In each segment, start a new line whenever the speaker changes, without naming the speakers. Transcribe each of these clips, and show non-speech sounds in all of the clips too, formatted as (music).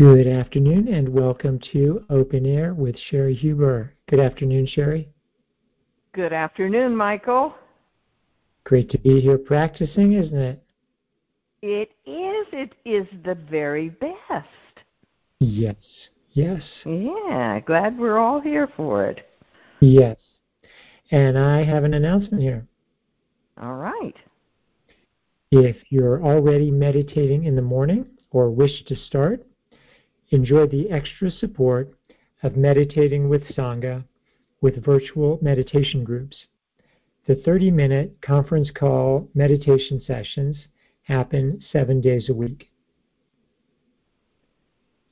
Good afternoon and welcome to Open Air with Cheri Huber. Good afternoon, Cheri.
Good afternoon, Michael.
Great to be here practicing, isn't it?
It is. It is the very best.
Yes. Yes.
Yeah, glad we're all here for it.
Yes. And I have an announcement here.
All right.
If you're already meditating in the morning or wish to start, enjoy the extra support of Meditating with Sangha with virtual meditation groups. The 30 minute conference call meditation sessions happen seven days a week.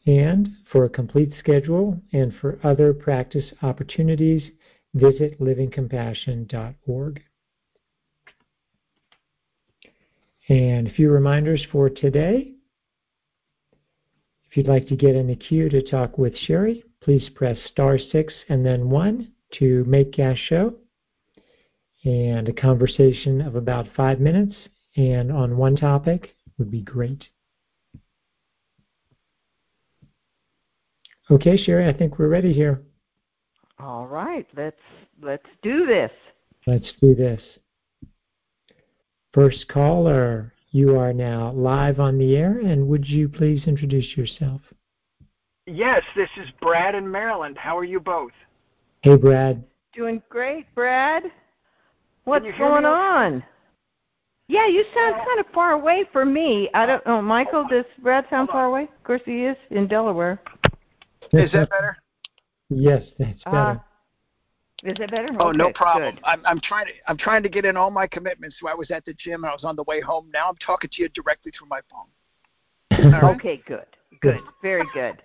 And for a complete schedule and for other practice opportunities, visit livingcompassion.org. And a few reminders for today. If you'd like to get in the queue to talk with Cheri, please press star six and then one to make gas show. And a conversation of about five minutes and on one topic would be great. Okay, Cheri, I think we're ready here.
All right, let's let's do this.
Let's do this. First caller, you are now live on the air, and would you please introduce yourself?
Yes, this is Brad in Maryland. How are you both?
Hey, Brad.
Doing great, Brad. What's going
me?
on? Yeah, you sound kind of far away for me. I don't know, Michael. Does Brad sound far away? Of course, he is in Delaware.
Is that better?
yes, that's better.
Uh, is it better?
Oh, no problem.
good.
I'm, I'm trying to I'm trying to get in all my commitments. So I was at the gym and I was on the way home. Now I'm talking to you directly through my phone. (laughs) right.
Okay, good, good, very good.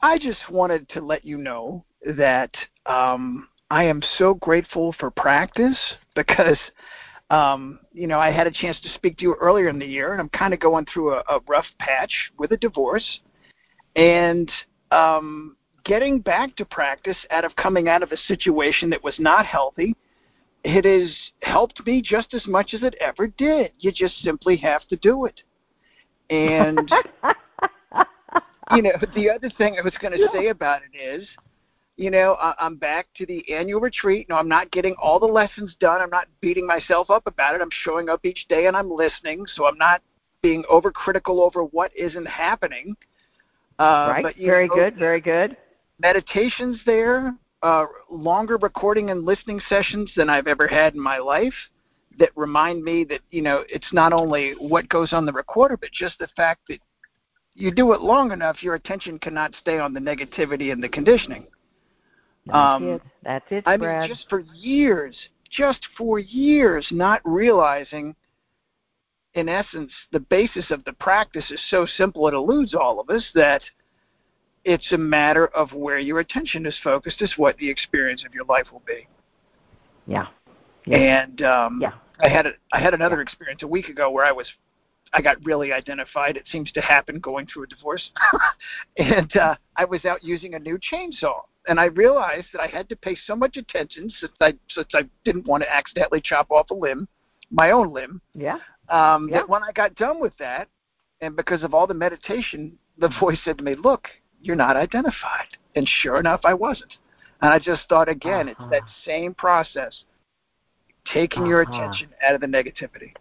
I just wanted to let you know that um, I am so grateful for practice because um, you know I had a chance to speak to you earlier in the year, and I'm kind of going through a, a rough patch with a divorce, and um, getting back to practice out of coming out of a situation that was not healthy. It has helped me just as much as it ever did. You just simply have to do it. And (laughs) you know, the other thing I was going to say about it is, you know, I, I'm back to the annual retreat. No, I'm not getting all the lessons done. I'm not beating myself up about it. I'm showing up each day and I'm listening, so I'm not being overcritical over what isn't happening. Uh,
right.
But,
very
know,
good. Very good.
Meditations there, uh, longer recording and listening sessions than I've ever had in my life that remind me that, you know, it's not only what goes on the recorder, but just the fact that you do it long enough, your attention cannot stay on the negativity and the conditioning.
That's
Um,
it. That's it,
I
Brad.
mean, just for years, just for years, not realizing, in essence, the basis of the practice is so simple it eludes all of us that it's a matter of where your attention is focused is what the experience of your life will be.
yeah. Yeah.
And um,
Yeah.
I had a, I had another experience a week ago where I was I got really identified. It seems to happen going through a divorce, (laughs) and uh, I was out using a new chainsaw, and I realized that I had to pay so much attention since I since I didn't want to accidentally chop off a limb, my own limb,
Yeah.
um,
Yeah.
that when I got done with that, and because of all the meditation, the (laughs) voice said to me, "Look, you're not identified," and sure enough, I wasn't. And I just thought again,
Uh-huh.
it's that same process, taking your
Uh-huh.
attention out of the negativity.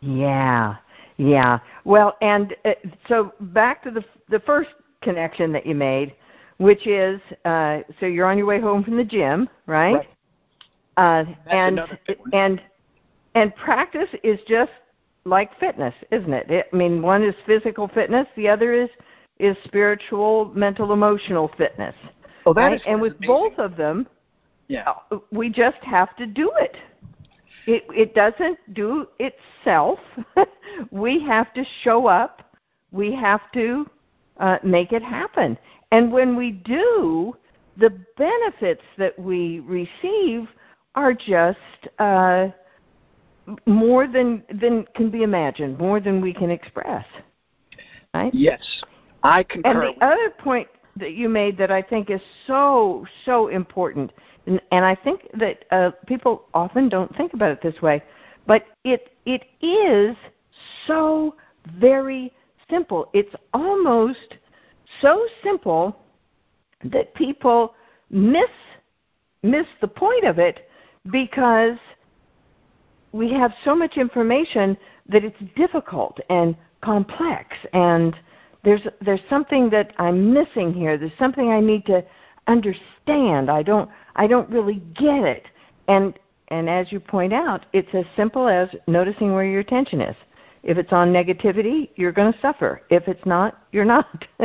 Yeah, yeah. Well, and uh, so back to the the first connection that you made, which is uh, so you're on your way home from the gym, right?
Right.
Uh, and
another big one.
and and practice is just like fitness, isn't it? it? I mean, one is physical fitness, the other is is spiritual, mental, emotional fitness.
Oh, that
right? and with
amazing.
both of them,
Yeah.
uh, we just have to do it. It it doesn't do itself. (laughs) we have to show up. We have to uh, make it happen. And when we do, the benefits that we receive are just uh, more than than can be imagined, more than we can express. Right?
Yes, I concur.
And the other point that you made that I think is so so important, and, and I think that uh, people often don't think about it this way, but it it is so very simple. It's almost so simple that people miss miss the point of it because we have so much information that it's difficult and complex and there's there's something that I'm missing here. There's something I need to understand. I don't I don't really get it. And and as you point out, it's as simple as noticing where your attention is. If it's on negativity, you're going to suffer. If it's not, you're not. (laughs)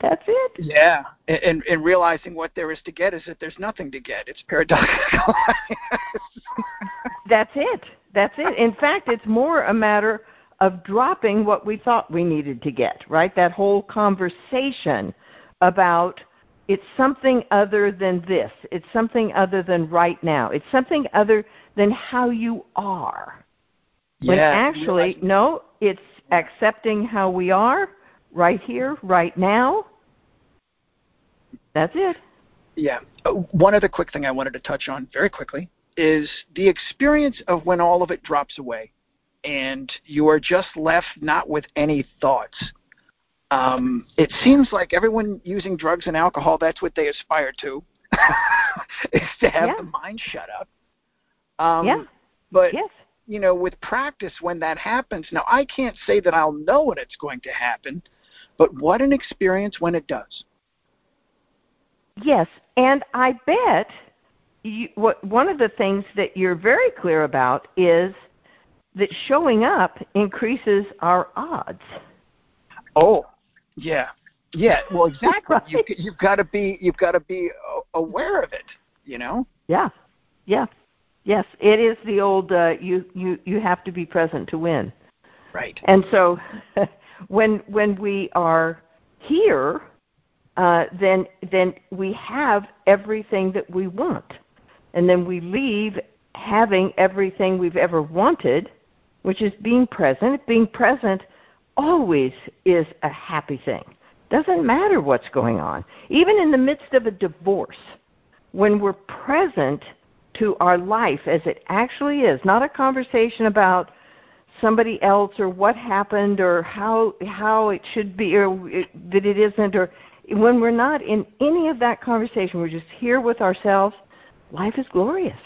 That's it.
Yeah, and, and realizing what there is to get is that there's nothing to get. It's paradoxical. (laughs)
That's it. That's it. In fact, it's more a matter of dropping what we thought we needed to get, right? That whole conversation about it's something other than this. It's something other than right now. It's something other than how you are. Yeah, When
yeah,
actually, no, it's accepting how we are right here, right now. That's it.
Yeah. Uh, one other quick thing I wanted to touch on very quickly is the experience of when all of it drops away and you are just left not with any thoughts. Um, it seems like everyone using drugs and alcohol, that's what they aspire to, (laughs) is to have
yeah.
the mind shut up. Um,
yeah.
But,
yes.
you know, with practice, when that happens, now I can't say that I'll know when it's going to happen, but what an experience when it does.
Yes, and I bet you, what, one of the things that you're very clear about is that showing up increases our odds.
Oh, yeah, yeah. Well, exactly. (laughs)
right?
you, you've got to be you've got to be aware of it. You know.
Yeah, yeah, yes. It is the old uh, you you you have to be present to win.
Right.
And so, (laughs) when when we are here, uh, then then we have everything that we want, and then we leave having everything we've ever wanted, which is being present. Being present always is a happy thing. Doesn't matter what's going on. Even in the midst of a divorce, when we're present to our life as it actually is, not a conversation about somebody else or what happened or how how it should be or it, that it isn't or when we're not in any of that conversation, we're just here with ourselves, life is glorious.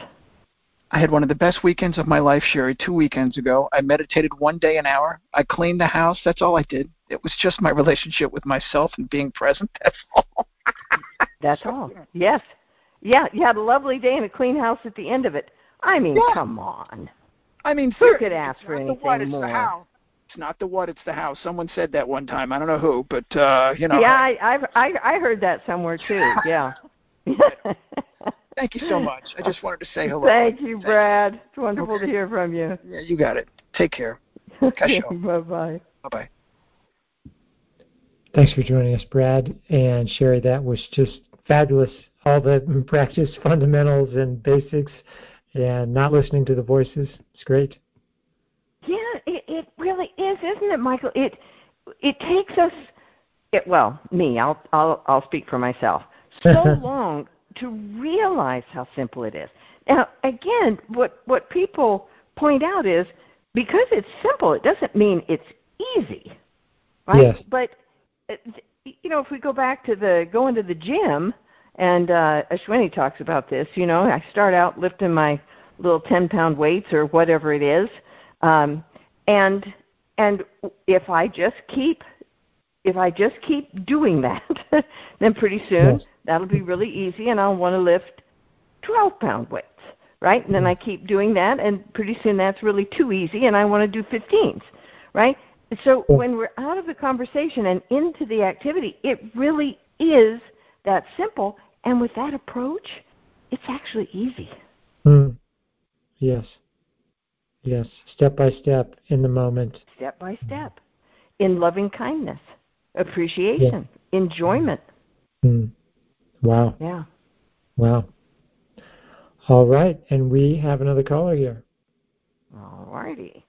I had one of the best weekends of my life, Cheri, two weekends ago. I meditated one day an hour. I cleaned the house. That's all I did. It was just my relationship with myself and being present. (laughs) That's all.
That's all. Yes. Yeah, you had a lovely day and a clean house at the end of it. I mean,
yeah.
come on.
I mean,
who could ask for anything
the what,
more?
It's, the how. it's not the what, it's the how. Someone said that one time. I don't know who, but uh, you know.
Yeah, I I've, I I heard that somewhere too. (laughs) Yeah. (laughs)
Thank you so much. I just wanted to say hello.
Thank you, Brad.
Thank
It's wonderful
okay.
to hear from you.
Yeah, you got it. Take care.
bye bye.
Bye bye.
Thanks for joining us, Brad and Cheri. That was just fabulous. All the practice fundamentals and basics, and not listening to the voices. It's great.
Yeah, it, it really is, isn't it, Michael? It it takes us. It, well, me, I'll I'll I'll speak for myself. So (laughs) long to realize how simple it is. Now, again, what what people point out is because it's simple, it doesn't mean it's easy, right?
Yes.
But uh, you know, if we go back to the going to the gym, and uh, Ashwini talks about this. You know, I start out lifting my little ten pound weights or whatever it is, um, and and if I just keep if I just keep doing that, (laughs) then pretty soon
Yes.
That'll be really easy, and I'll want to lift 12 pound weights, right? And then I keep doing that, and pretty soon that's really too easy, and I want to do 15s, right? So when we're out of the conversation and into the activity, it really is that simple. And with that approach, it's actually easy.
Hmm. Yes. Yes. Step by step in the moment.
step by step in loving kindness, appreciation, enjoyment.
Hmm. Wow.
Yeah.
Wow. All right, and we have another caller here.
All righty.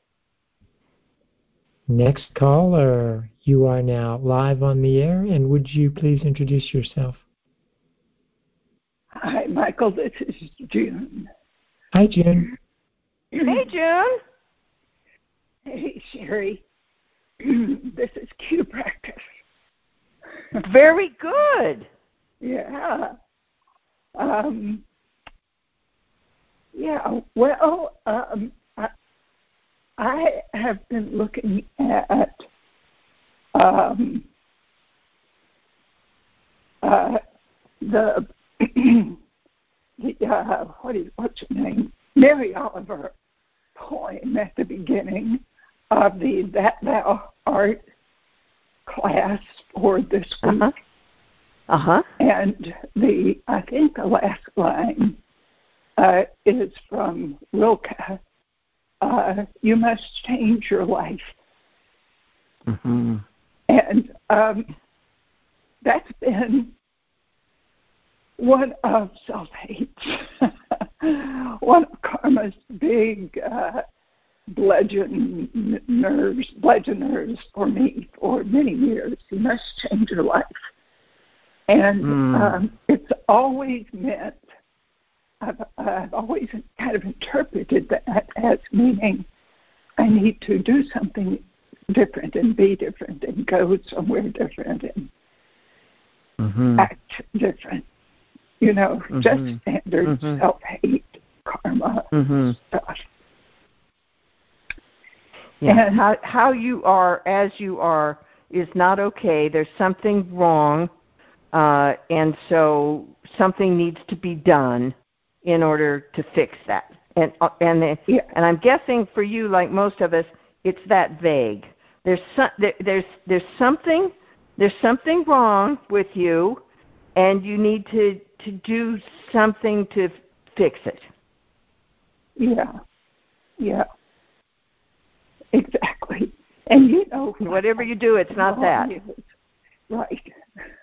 Next caller, you are now live on the air, and would you please introduce yourself?
Hi, Michael. This is June.
Hi, June.
Hey, June.
Hey, Cheri. (clears throat) this is cue practice.
Very good.
Yeah. Um, yeah, well, um, I, I have been looking at um, uh, the, (clears throat) the uh, what is what's her name? Mary Oliver poem at the beginning of the That Thou Art class for this week.
Uh-huh. Uh-huh.
And the I think the last line uh, is from Rilke. Uh, you must change your life.
Mm-hmm.
And um, that's been one of self hate, (laughs) one of karma's big uh, bludgeon nerves, bludgeoners for me for many years. You must change your life. And
Mm.
um, it's always meant, I've, I've always kind of interpreted that as meaning I need to do something different and be different and go somewhere different and
Mm-hmm.
act different. You know,
Mhm.
just standard
Mhm.
self hate, karma
Mm-hmm.
stuff.
Yeah.
And-
how how you are as you are is not okay. There's something wrong, uh, and so something needs to be done in order to fix that. And uh, and the,
Yeah.
and I'm guessing for you, like most of us, it's that vague. There's some, there, there's there's something there's something wrong with you, and you need to to do something to fix it.
Yeah. Yeah. Exactly. And you know
Whatever you do, it's not that.
Right.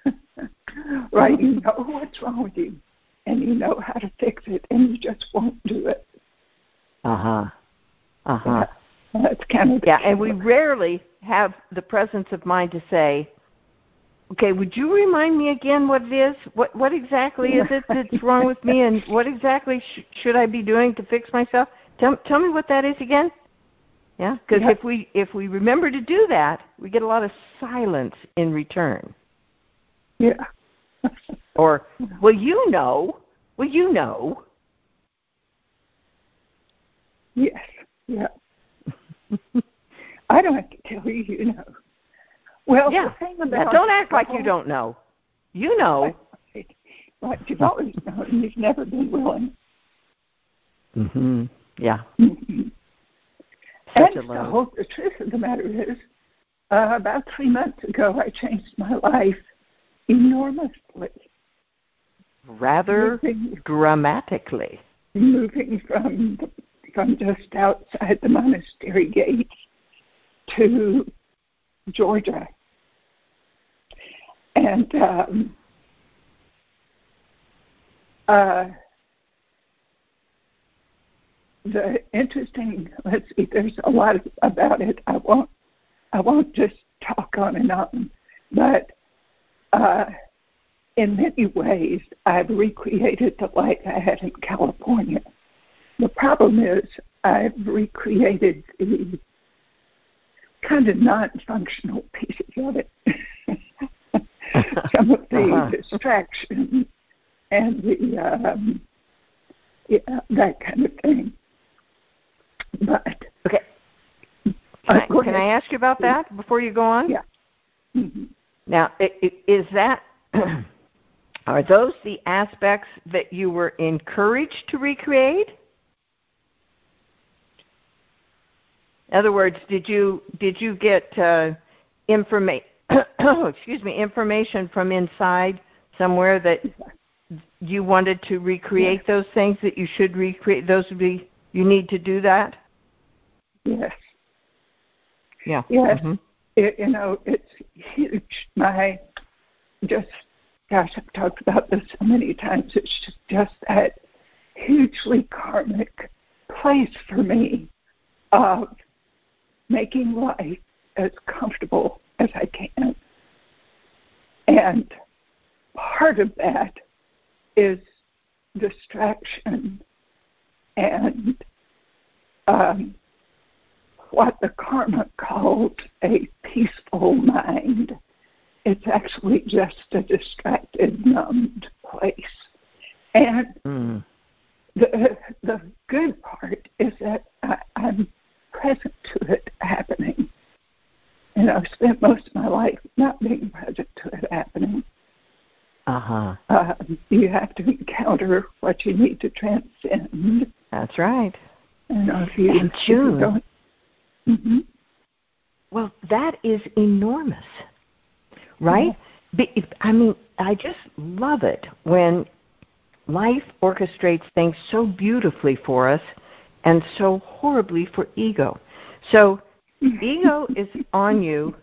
(laughs) (laughs) right. You know what's wrong with you and you know how to fix it and you just won't do it.
Uh huh. Uh huh.
Yeah. That's kind of the
Yeah, and we rarely have the presence of mind to say, "Okay, would you remind me again what it is? What what exactly is it that's wrong with me, (laughs) and what exactly sh- should I be doing to fix myself? Tell tell me what that is again." Yeah, because
Yeah.
if we if we remember to do that, we get a lot of silence in return.
Yeah. (laughs)
Or, well, you know, well, you know.
yes. Yeah. (laughs) I don't have to tell you, you know. Well,
Yeah.
the thing
Now,
about
don't act like you don't know. You know.
Right. Right. You've always known. You've never been willing.
Mm-hmm. Yeah.
Mhm.
Such
and so the truth of the matter is, uh, about three months ago, I changed my life enormously.
Rather
Moving,
dramatically.
moving from the, from just outside the monastery gates to Georgia, and um, uh, the interesting let's see there's a lot about it i won't i won't just talk on and on but uh in many ways i've recreated the life i had in california the problem is i've recreated the kind of non-functional pieces of it (laughs) some of the
Uh-huh.
distraction and the um yeah, that kind of thing but
Okay. Can,
Uh,
I, can. I ask you about that before you go on?
Yeah. Mhm.
Now, is that (clears throat) are those the aspects that you were encouraged to recreate? In other words, did you did you get uh, information? (coughs) excuse me, information from inside somewhere that you wanted to recreate those things that you should recreate. Those would be you need to do that.
Yes.
Yeah.
Yes.
Mhm.
It, you know, it's huge. My just, gosh, I've talked about this so many times. It's just, just that hugely karmic place for me of making life as comfortable as I can. And part of that is distraction and um, what the karma calls a peaceful mind. It's actually just a distracted, numbed place. And
Mm.
the the good part is that I, I'm present to it happening. And I've spent most of my life not being present to it happening.
Uh-huh.
Uh, you have to encounter what you need to transcend.
That's right.
And if you,
And
if you
June.
don't, hmm
Well, that is enormous, right? Be, I mean, I just love it when life orchestrates things so beautifully for us and so horribly for ego. So, (laughs) ego is on you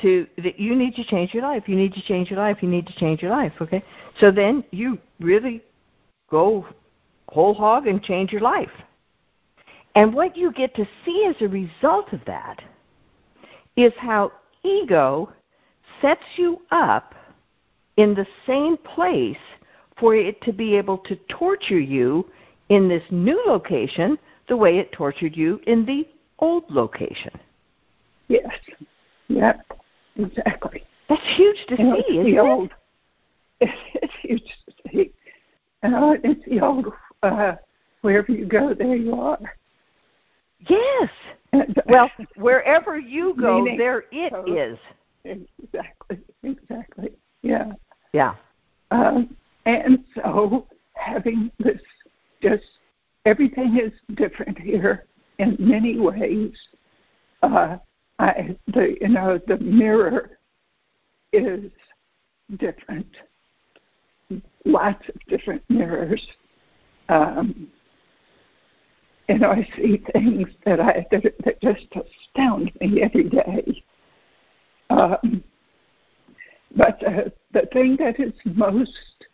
to that you need to change your life. You need to change your life. You need to change your life. Okay, so then you really go whole hog and change your life. And what you get to see as a result of that is how ego sets you up in the same place for it to be able to torture you in this new location the way it tortured you in the old location.
Yes. Yep. Exactly.
That's huge to
You know,
see,
it's
isn't
the
it?
old. It's huge to see. Uh, it's the old. Uh, wherever you go, there you are.
Yes. (laughs) Well, wherever you go,
Meaning-
there it
so-
is.
exactly, exactly. Yeah.
Yeah.
Um, and so having this just everything is different here in many ways. Uh, I, the you know the mirror is different. Lots of different mirrors. Um, you know, I see things that I that, that just astound me every day. Um, but the, the thing that is most,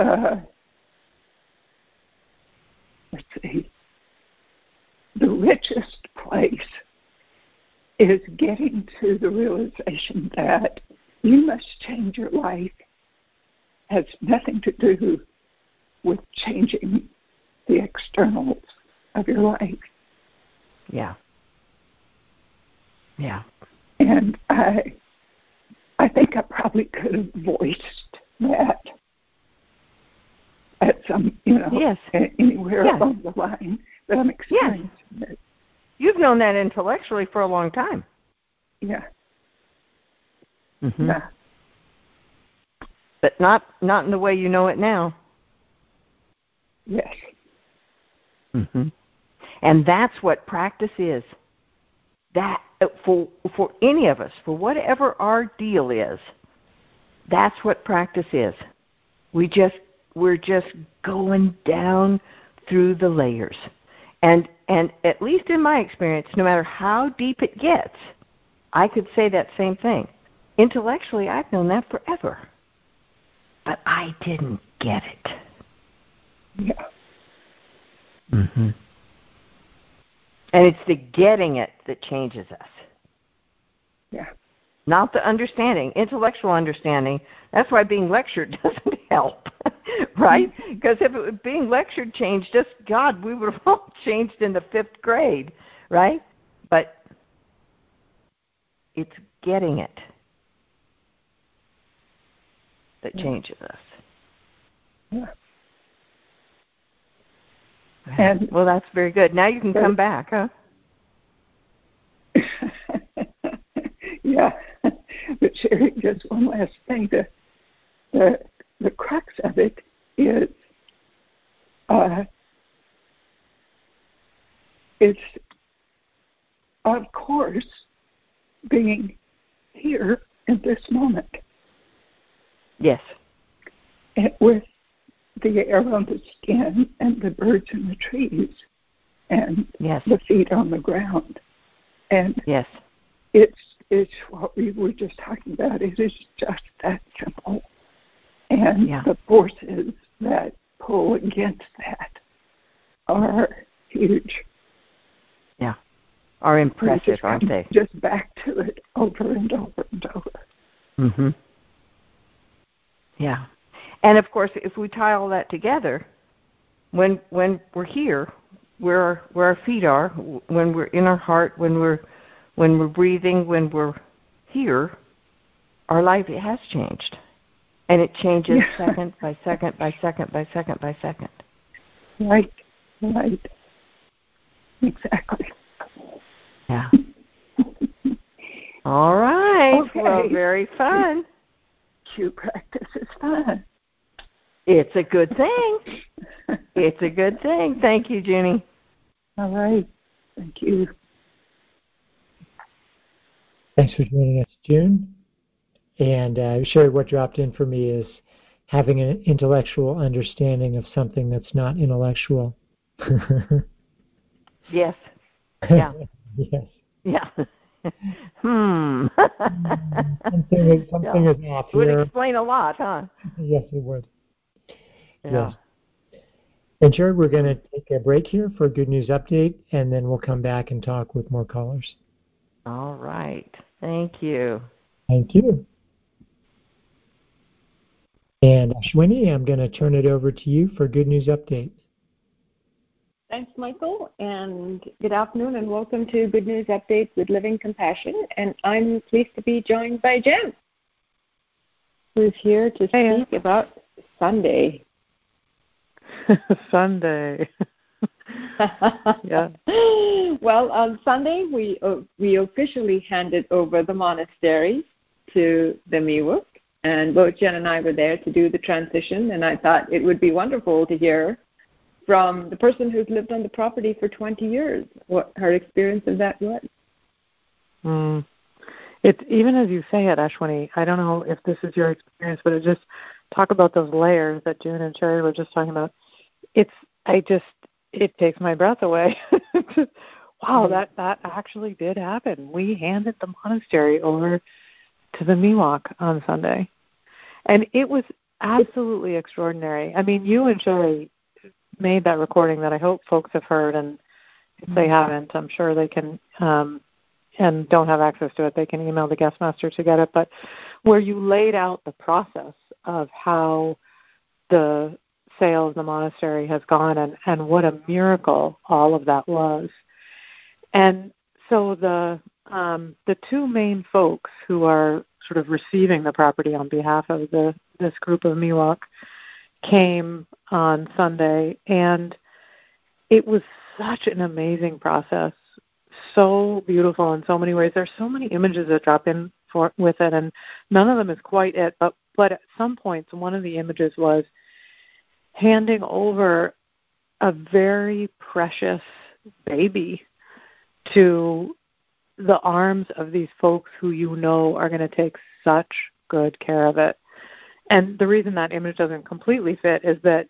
uh, let's see, the richest place is getting to the realization that you must change your life has nothing to do with changing the externals of your life.
Yeah. Yeah.
And I I think I probably could have voiced that at some, you know,
Yes.
anywhere
Yeah.
along the line, that I'm experiencing it.
You've known that intellectually for a long time.
Yeah,
Mm-hmm.
yeah,
But not not in the way you know it now.
yes,
Mm-hmm. And that's what practice is. That for for any of us, for whatever our deal is, that's what practice is. We just we're just going down through the layers. And and at least in my experience, no matter how deep it gets, I could say that same thing. Intellectually, I've known that forever. But I didn't get it.
yeah,
Mm-hmm. And it's the getting it that changes us,
yeah,
not the understanding, intellectual understanding. That's why being lectured (laughs) doesn't help, (laughs) right? Because if it being lectured changed us, God, we would have all (laughs) changed in the fifth grade, right? But it's getting it that changes us.
yeah. (laughs) And-
well, that's very good. Now you can
But-
come back, huh? (laughs)
yeah. (laughs) But Cheri, just one last thing. The the the crux of it is uh, it's of course being here in this moment
Yes.
and with the air on the skin and the birds in the trees and
Yes.
the feet on the ground. And
Yes.
it's it's what we were just talking about. It is just that simple. And
Yeah.
the forces that pull against that are huge.
Yeah.
Are
impressive,
just
aren't they?
Just back to it over and over and over.
Mhm. Yeah. And of course, if we tie all that together, when when we're here, where where our feet are, when we're in our heart, when we're when we're breathing, when we're here, our life has changed. And it changes yeah. second by second by second by second by second.
Right. Right. Exactly.
Yeah. All right. (laughs) Okay. Well, very fun.
Cue practice is fun.
It's a good thing. it's a good thing. Thank you, Junie.
All right. Thank you.
Thanks for joining us, June. And uh, Cheri, what dropped in for me is having an intellectual understanding of something that's not intellectual. (laughs)
yes. Yeah. (laughs)
yes.
Yeah. (laughs) hmm.
something is, something yeah. is off
here.
Would
explain a lot, huh?
Yes, it would.
Yeah. Yes.
And Jared, we're going to take a break here for a good news update, and then we'll come back and talk with more callers.
All right. Thank you.
Thank you. And uh, Ashwini, I'm going to turn it over to you for good news update.
Thanks, Michael, and good afternoon, and welcome to Good News Update with Living Compassion. And I'm pleased to be joined by Jen, who's here to speak about Sunday. (laughs)
Sunday. yeah. (laughs)
Well, on Sunday we uh, we officially handed over the monastery to the Miwok, and both Jen and I were there to do the transition. And I thought it would be wonderful to hear from the person who's lived on the property for 20 years what her experience of that was.
Mm. It even as you say it, Ashwini. I don't know if this is your experience, but it just talk about those layers that June and Cheri were just talking about. It's I just it takes my breath away. (laughs) wow, mm-hmm. that that actually did happen. We handed the monastery over to the Miwok on Sunday, and it was absolutely extraordinary. I mean, you and Cheri made that recording that I hope folks have heard, and if they mm-hmm. haven't, I'm sure they can. Um, and don't have access to it, they can email the guest master to get it. But where you laid out the process of how the sale of the monastery has gone and, and what a miracle all of that was. And so the um, the two main folks who are sort of receiving the property on behalf of the this group of Miwok came on Sunday and it was such an amazing process. So beautiful in so many ways. There's so many images that drop in for with it and none of them is quite it, but but at some points one of the images was handing over a very precious baby to the arms of these folks who you know are going to take such good care of it. And the reason that image doesn't completely fit is that,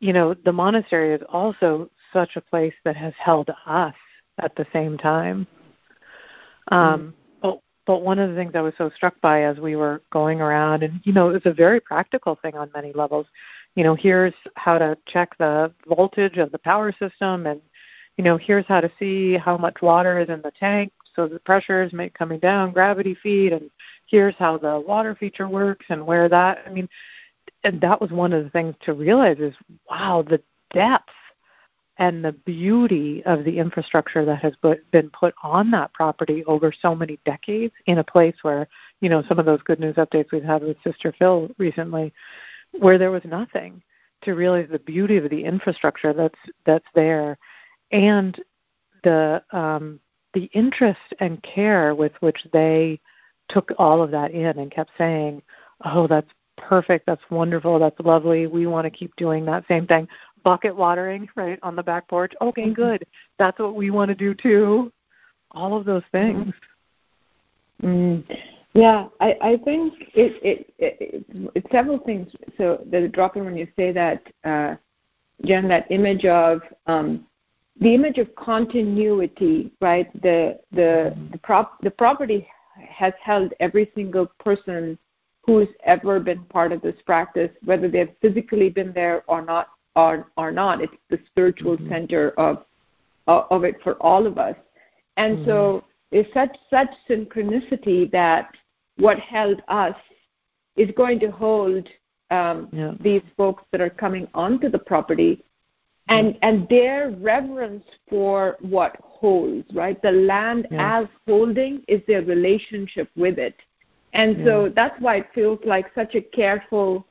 you know, the monastery is also such a place that has held us at the same time. Um, mm. but but one of the things I was so struck by as we were going around, and you know, it was a very practical thing on many levels you know, here's how to check the voltage of the power system and you know, here's how to see how much water is in the tank so the pressure is make coming down, gravity feed, and here's how the water feature works and where that I mean and that was one of the things to realize is wow, the depth and the beauty of the infrastructure that has been put on that property over so many decades in a place where, you know, some of those good news updates we've had with Sister Phil recently, where there was nothing to realize the beauty of the infrastructure that's that's there and the um, the interest and care with which they took all of that in and kept saying, "Oh, that's perfect. That's wonderful. That's lovely. We want to keep doing that same thing." Bucket watering, right on the back porch. Okay, mm-hmm. good. That's what we want to do too. All of those things.
Mm. Yeah, I, I think it, it, it, it's several things. So the drop in when you say that, uh, Jen, that image of um, the image of continuity, right? The the the prop the property has held every single person who's ever been part of this practice, whether they've physically been there or not or or not. It's the spiritual mm-hmm. center of of it for all of us, and mm-hmm. so it's such such synchronicity that what held us is going to hold um, yeah. these folks that are coming onto the property and and their reverence for what holds right the land
Yeah.
as holding is their relationship with it and so that's why it feels like such a careful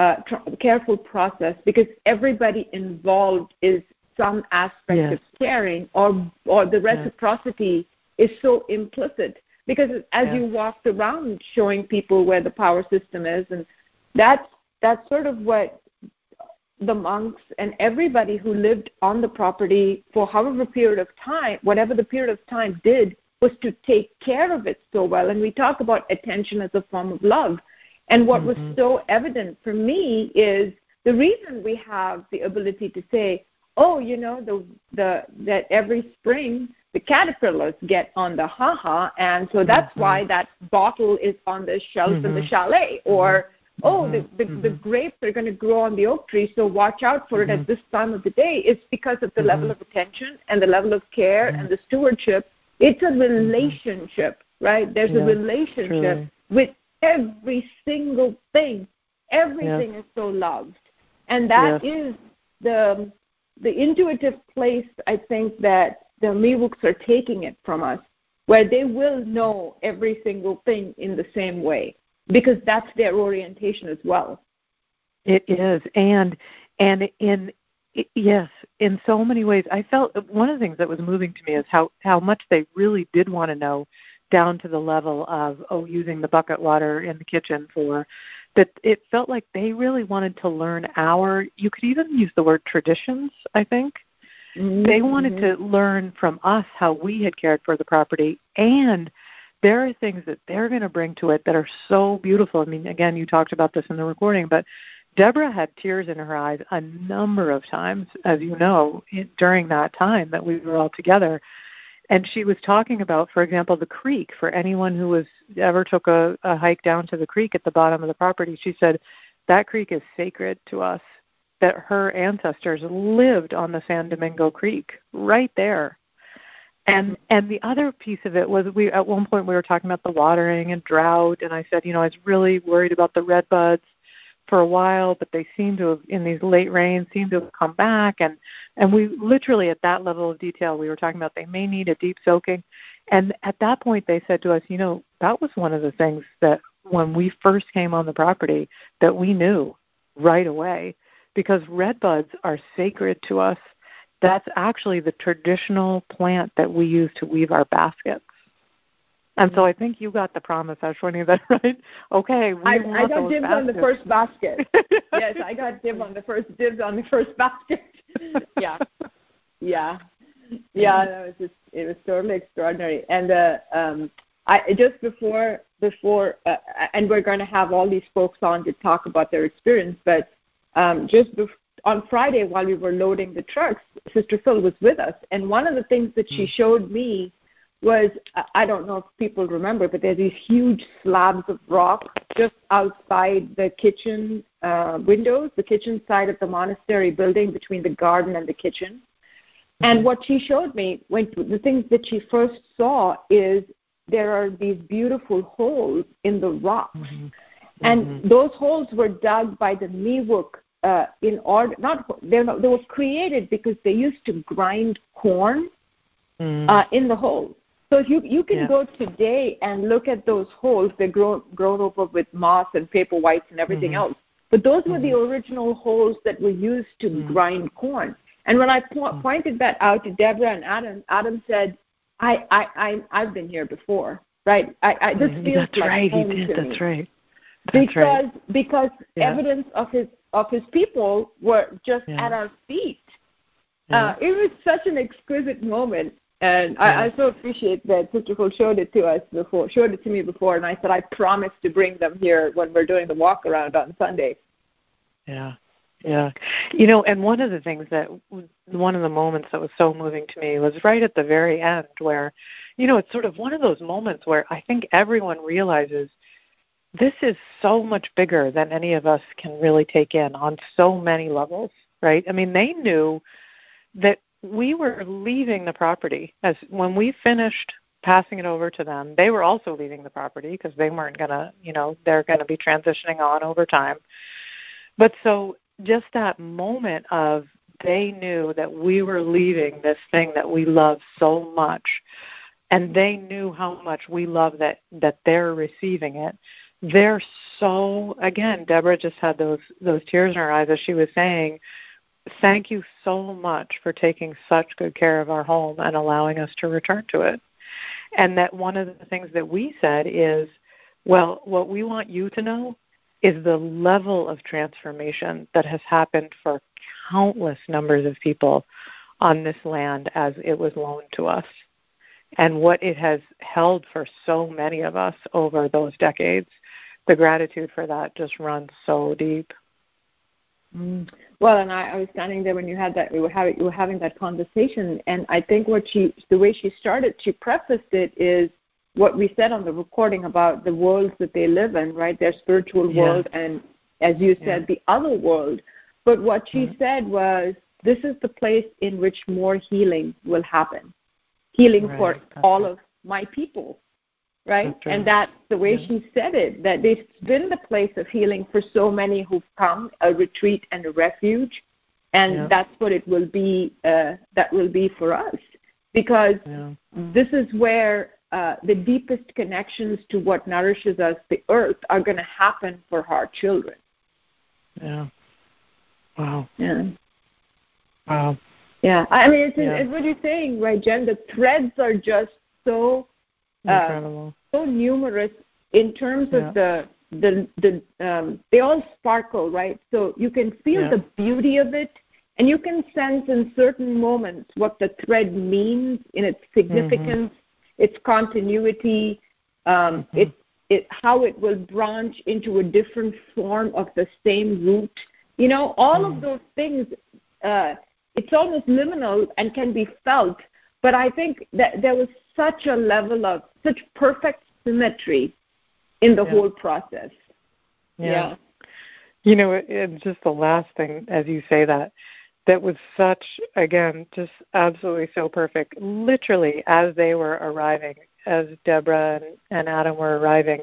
uh, tr- careful process because everybody involved is some aspect
Yes.
of caring or or the reciprocity is so implicit because as
Yeah.
you walked around showing people where the power system is and that's that's sort of what the monks and everybody who lived on the property for however period of time, whatever the period of time did, was to take care of it so well. And we talk about attention as a form of love. And what was mm-hmm. so evident for me is the reason we have the ability to say, oh, you know, the the that every spring the caterpillars get on the haha, and so that's mm-hmm. why that bottle is on the shelf in the mm-hmm. chalet, or oh, the, the, the grapes are going to grow on the oak tree, so watch out for it at this time of the day. It's because of the level of attention and the level of care and the stewardship. It's a relationship, right? There's a relationship
truly.
with every single thing. Everything is so loved. And that is the the intuitive place I think that the Miwoks are taking it from us, where they will know every single thing in the same way because that's their orientation as well.
It is, and and in yes, in so many ways, I felt one of the things that was moving to me is how how much they really did want to know, down to the level of oh, using the bucket water in the kitchen for that. It felt like they really wanted to learn our. You could even use the word traditions. I think mm-hmm. they wanted to mm-hmm. learn from us how we had cared for the property and there are things that they're going to bring to it that are so beautiful. I mean, again, you talked about this in the recording, but Deborah had tears in her eyes a number of times, as you know, during that time that we were all together. And she was talking about, for example, the creek. For anyone who was ever took a, a hike down to the creek at the bottom of the property, she said that creek is sacred to us. That her ancestors lived on the San Domingo Creek, right there and and the other piece of it was we at one point we were talking about the watering and drought and I said, you know, I was really worried about the red buds for a while, but they seem to have in these late rains seem to have come back and and we literally at that level of detail we were talking about they may need a deep soaking. And at that point they said to us, you know, that was one of the things that when we first came on the property that we knew right away because red buds are sacred to us that's actually the traditional plant that we use to weave our baskets. And so I think you got the promise, Ashwini, (laughs) that right? Okay, we
I,
want
I got
those
dibs on the first basket. (laughs) yes, I got dibs on the first dibs on the first (laughs) basket. yeah, yeah, yeah. That was just it was totally extraordinary. And uh, um, I just before before uh, and we're going to have all these folks on to talk about their experience, but um, just bef- on Friday while we were loading the trucks, Sister Phil was with us, and one of the things that she showed me was I- don't know if people remember, but there's these huge slabs of rock just outside the kitchen uh, windows, the kitchen side of the monastery building between the garden and the kitchen. And what she showed me, when the things that she first saw is there are these beautiful holes in the rock, and those holes were dug by the Miwok uh, in order not they're not, they were created because they used to grind corn uh, in the holes. So if you you can
Yeah.
go today and look at those holes, they're grown grown over with moss and paper whites and everything else. But those were the original holes that were used to grind corn. And when I po- pointed that out to Deborah and Adam, Adam said, "I I I I've been here before, right? I, I this
Mhm,
feels
That's
like
right, he
home
did.
to
That's
me."
right. That's
because
right.
because
Yeah.
evidence of his of his people were just
Yeah.
at our feet. Uh, it was such an exquisite moment, and. I, I so appreciate that Sister Phil showed it to us before, showed it to me before, and I said I promise to bring them here when we're doing the walk around on Sunday.
Yeah. Yeah. You know, and one of the things that one of the moments that was so moving to me was right at the very end where, you know, it's sort of one of those moments where I think everyone realizes this is so much bigger than any of us can really take in on so many levels, right? I mean, they knew that we were leaving the property as when we finished passing it over to them, they were also leaving the property because they weren't going to, you know, they're going to be transitioning on over time. But so just that moment of they knew that we were leaving this thing that we love so much and they knew how much we love that that they're receiving it they're so again deborah just had those those tears in her eyes as she was saying thank you so much for taking such good care of our home and allowing us to return to it and that one of the things that we said is well what we want you to know is the level of transformation that has happened for countless numbers of people on this land as it was loaned to us and what it has held for so many of us over those decades. The gratitude for that just runs so deep.
Mm. Well, and I, I was standing there when you had that. We were having we were having that conversation, and I think what she, the way she started, she prefaced it is what we said on the recording about the worlds that they live in, right? Their spiritual
yeah.
world, and as you said, yeah. the other world. But what she mm-hmm. said was, this is the place in which more healing will happen healing right. for that's all right. of my people right right. and that's the way yeah. she said it that it's been the place of healing for so many who've come a retreat and a refuge and yeah. that's what it will be uh, that will be for us because yeah. this is where uh, the deepest connections to what nourishes us the earth are going to happen for our children
yeah wow
yeah
wow
yeah, I mean, it's, yeah. it's what you're saying, right, Jen? The threads are just so
uh,
so numerous in terms yeah. of the the the um, they all sparkle, right? So you can feel yeah. the beauty of it, and you can sense in certain moments what the thread means in its significance, mm-hmm. its continuity, um, mm-hmm. it it how it will branch into a different form of the same root. You know, all mm. of those things. Uh, it's almost liminal and can be felt. But I think that there was such a level of such perfect symmetry in the yeah. whole process.
Yeah. yeah. You know, and just the last thing, as you say that, that was such, again, just absolutely so perfect. Literally, as they were arriving, as Deborah and, and Adam were arriving,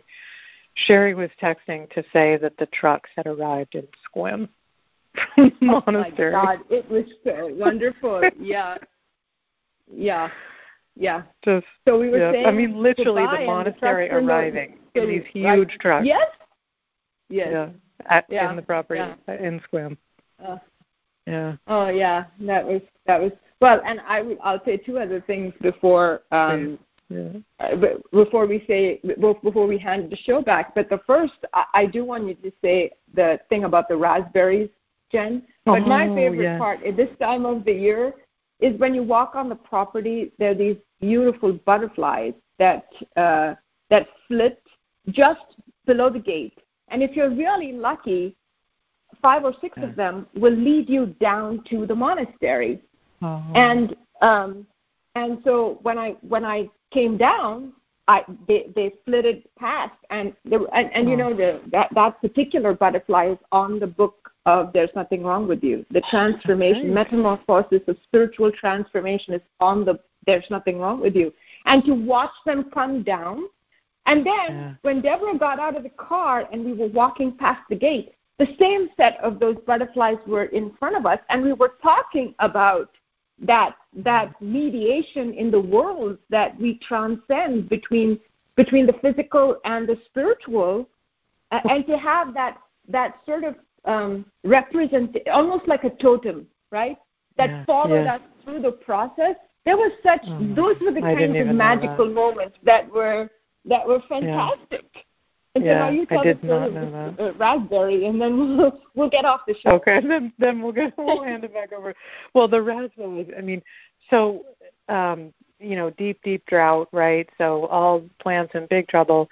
Cheri was texting to say that the trucks had arrived in Sequim monastery. (laughs)
Oh my God, it was so wonderful. (laughs) yeah, yeah, yeah.
Just
so we were
yeah.
saying.
I mean, literally the monastery the arriving in these huge
right.
trucks.
Yes. Yes.
Yeah. At,
yeah.
In the property
yeah.
in Sequim.
Uh,
yeah.
Oh yeah, that was that was well, and I would I'll say two other things before um,
yeah.
Uh, before we say before we hand the show back. But the first, I, I do want you to say the thing about the raspberries Jen. But
oh,
my favorite
yeah.
part at this time of the year is when you walk on the property. There are these beautiful butterflies that uh, that flit just below the gate, and if you're really lucky, five or six of them will lead you down to the monastery.
Oh.
And um, and so when I when I came down, I they they flitted past, and there, and, and oh. you hmm. know the that that particular butterfly is on the book of There's Nothing Wrong with You. The oh, transformation, metamorphosis of spiritual transformation is on the There's Nothing Wrong with You. And to watch them come down. And then yeah. when Deborah got out of the car and we were walking past the gate, the same set of those butterflies were in front of us, and we were talking about that that mediation in the world that we transcend between between the physical and the spiritual, uh, and to have that that sort of um, represent almost like a totem, right? That
yeah,
followed
yeah.
us through the process. There was such;
oh,
those were the
I
kinds of magical
that.
moments that were that were fantastic.
Yeah.
And
yeah,
so now you tell
I did not know that.
Uh, raspberry, and then (laughs) we'll we'll get off the show.
Okay, (laughs) then then we'll get (laughs) we'll hand it back over. Well, the raspberries. I mean, so um, you know, deep deep drought, right? So all plants in big trouble.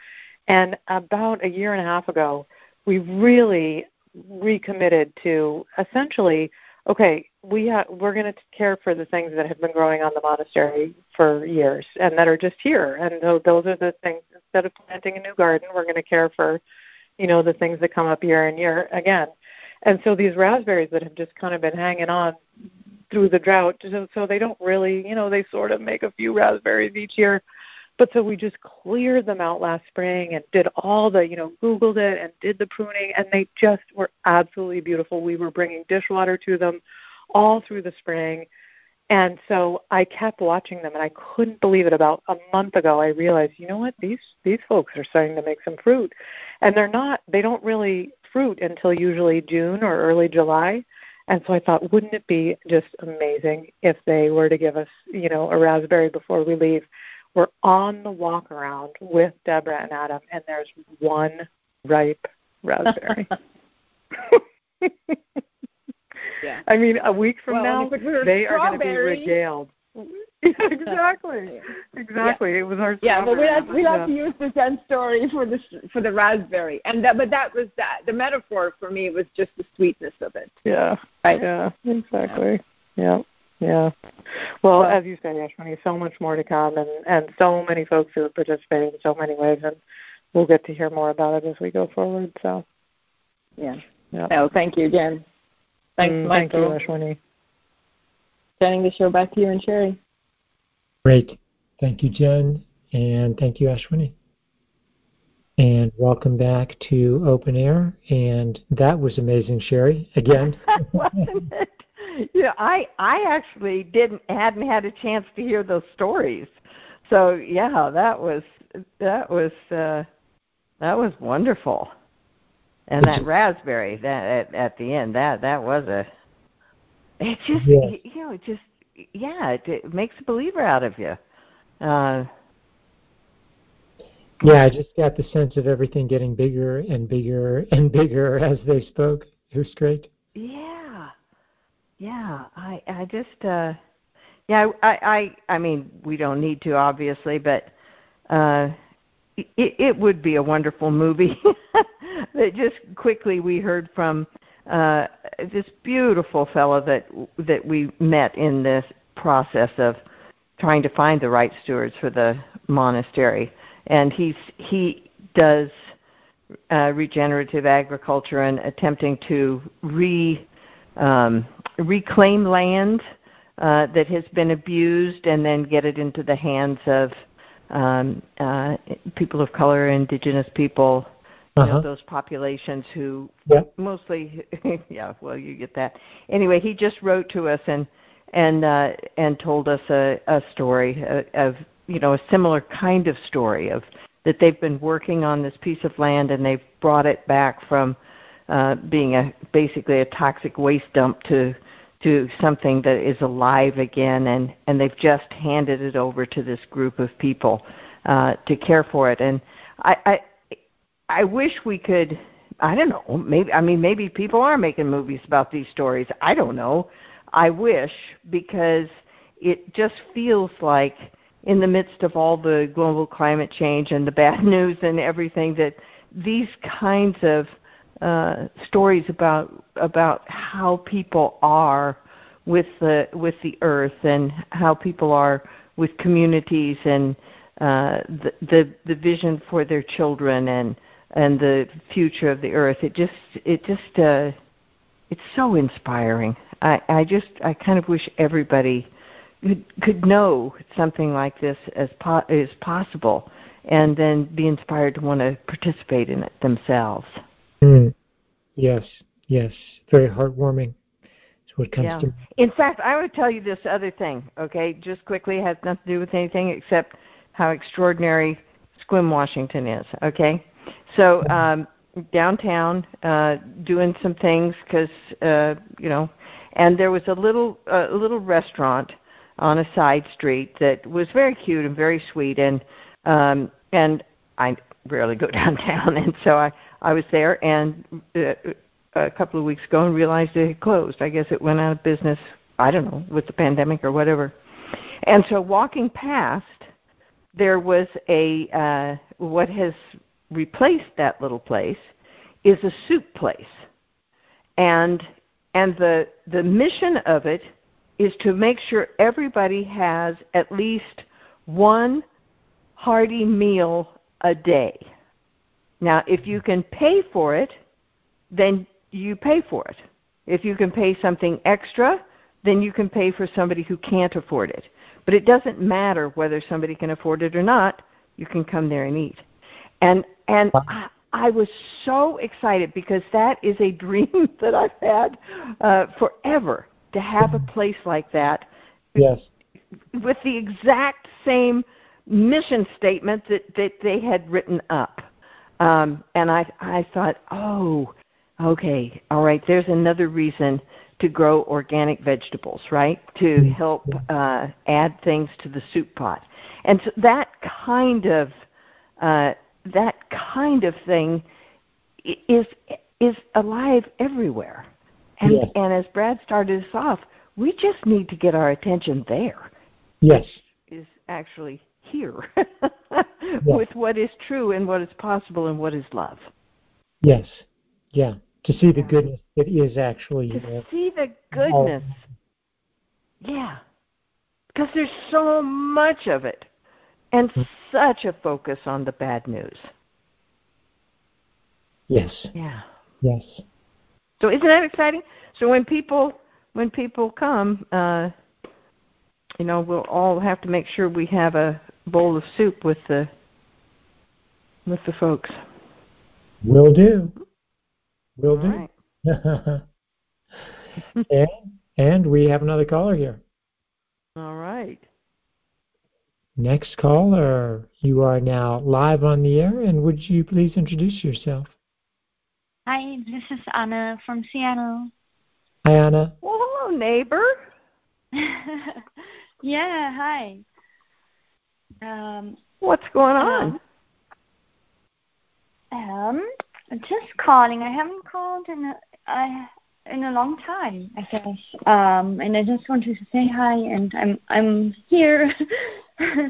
And about a year and a half ago, we really recommitted to essentially, okay, we ha- we're going to care for the things that have been growing on the monastery for years and that are just here. And th- those are the things. Instead of planting a new garden, we're going to care for, you know, the things that come up year and year again. And so these raspberries that have just kind of been hanging on through the drought, so, so they don't really, you know, they sort of make a few raspberries each year but so we just cleared them out last spring and did all the, you know, Googled it and did the pruning, and they just were absolutely beautiful. We were bringing dishwater to them all through the spring. And so I kept watching them, and I couldn't believe it. About a month ago, I realized, you know what? These these folks are starting to make some fruit, and they're not. They don't really fruit until usually June or early July. And so I thought, wouldn't it be just amazing if they were to give us, you know, a raspberry before we leave? We're on the walk around with Deborah and Adam, and there's one ripe raspberry. (laughs) (laughs)
yeah.
I mean, a week from
well,
now, they are going to be regaled. (laughs) (laughs) exactly. Exactly. Yeah. It was our
yeah, but we have we have yeah. to use the Zen story for the for the raspberry, and that, but that was that the metaphor for me was just the sweetness of it.
Yeah.
Right.
Yeah. Exactly. Yeah. Yeah. Well, as you say, Ashwini, so much more to come, and and so many folks who have participated in so many ways, and we'll get to hear more about it as we go forward. So.
Yeah. Yeah. Oh, thank you, Jen. Thanks,
mm,
Michael.
Thank you, Ashwini.
Sending the show back to you and Cheri.
Great. Thank you, Jen, and thank you, Ashwini. And welcome back to Open Air. And that was amazing, Cheri. Again.
Wasn't (laughs) it? (laughs) Yeah, I I actually didn't hadn't had a chance to hear those stories. So yeah, that was that was uh that was wonderful. And that raspberry that at, at the end that that was a it just yes. you know it just yeah it, it makes a believer out of you. Uh
yeah, I just got the sense of everything getting bigger and bigger (laughs) and bigger as they spoke. It was great.
Yeah, yeah. I I just uh, yeah. I I I mean we don't need to obviously, but uh, it it would be a wonderful movie. (laughs) that just quickly we heard from uh, this beautiful fellow that that we met in this process of trying to find the right stewards for the monastery, and he's he does uh, regenerative agriculture and attempting to re um, reclaim land uh, that has been abused and then get it into the hands of um, uh, people of color, indigenous people, uh-huh. know, those populations who
yeah.
mostly (laughs) yeah well you get that anyway he just wrote to us and and uh and told us a a story of you know a similar kind of story of that they've been working on this piece of land and they've brought it back from uh being a basically a toxic waste dump to to something that is alive again and and they've just handed it over to this group of people uh to care for it and i i I wish we could. I don't know. Maybe I mean maybe people are making movies about these stories. I don't know. I wish because it just feels like in the midst of all the global climate change and the bad (laughs) news and everything that these kinds of uh, stories about about how people are with the with the earth and how people are with communities and uh, the, the the vision for their children and and the future of the earth. It just it just uh, it's so inspiring. I, I just I kind of wish everybody could, could know something like this as po- as possible, and then be inspired to want to participate in it themselves.
Mm. Yes, yes, very heartwarming. That's what comes
yeah.
to.
In fact, I would tell you this other thing. Okay, just quickly, has nothing to do with anything except how extraordinary Sequim Washington is. Okay, so um, downtown, uh, doing some things because uh, you know, and there was a little a little restaurant on a side street that was very cute and very sweet, and um, and I rarely go (laughs) downtown, and so I I was there and. Uh, a couple of weeks ago and realized it had closed. I guess it went out of business. I don't know with the pandemic or whatever. And so walking past, there was a uh, what has replaced that little place is a soup place. And and the the mission of it is to make sure everybody has at least one hearty meal a day. Now, if you can pay for it, then you pay for it. If you can pay something extra, then you can pay for somebody who can't afford it. But it doesn't matter whether somebody can afford it or not, you can come there and eat. And and I, I was so excited because that is a (laughs) dream that I've had uh, forever to have a place like that
Yes.
with the exact same mission statement that, that they had written up. Um, and I, I thought, oh, okay, all right, there's another reason to grow organic vegetables, right? To help uh, add things to the soup pot. And so that kind of uh, that kind of thing is is alive everywhere. And
Yes.
and as Brad started us off, we just need to get our attention there
Yes.
is actually here (laughs) with what is true and what is possible and what is love.
Yes. Yeah. To see the goodness that is actually
To
there.
see the goodness. Yeah. Because there's so much of it and such a focus on the bad news.
Yes.
Yeah.
Yes.
So isn't that exciting? So when people when people come, uh, you know, we'll all have to make sure we have a bowl of soup with the with the folks.
Will do. Will
All
do.
right. (laughs)
and and we have another caller here.
All right.
Next caller, you are now live on the air, and would you please introduce yourself?
Hi, this is Anna from Seattle.
Hi, Anna.
Well, hello, neighbor. (laughs)
yeah, hi. Um,
What's going on?
um, just calling. I haven't called in a, I, in a long time, I guess. Um, and I just wanted to say hi, and I'm I'm here. (laughs) uh,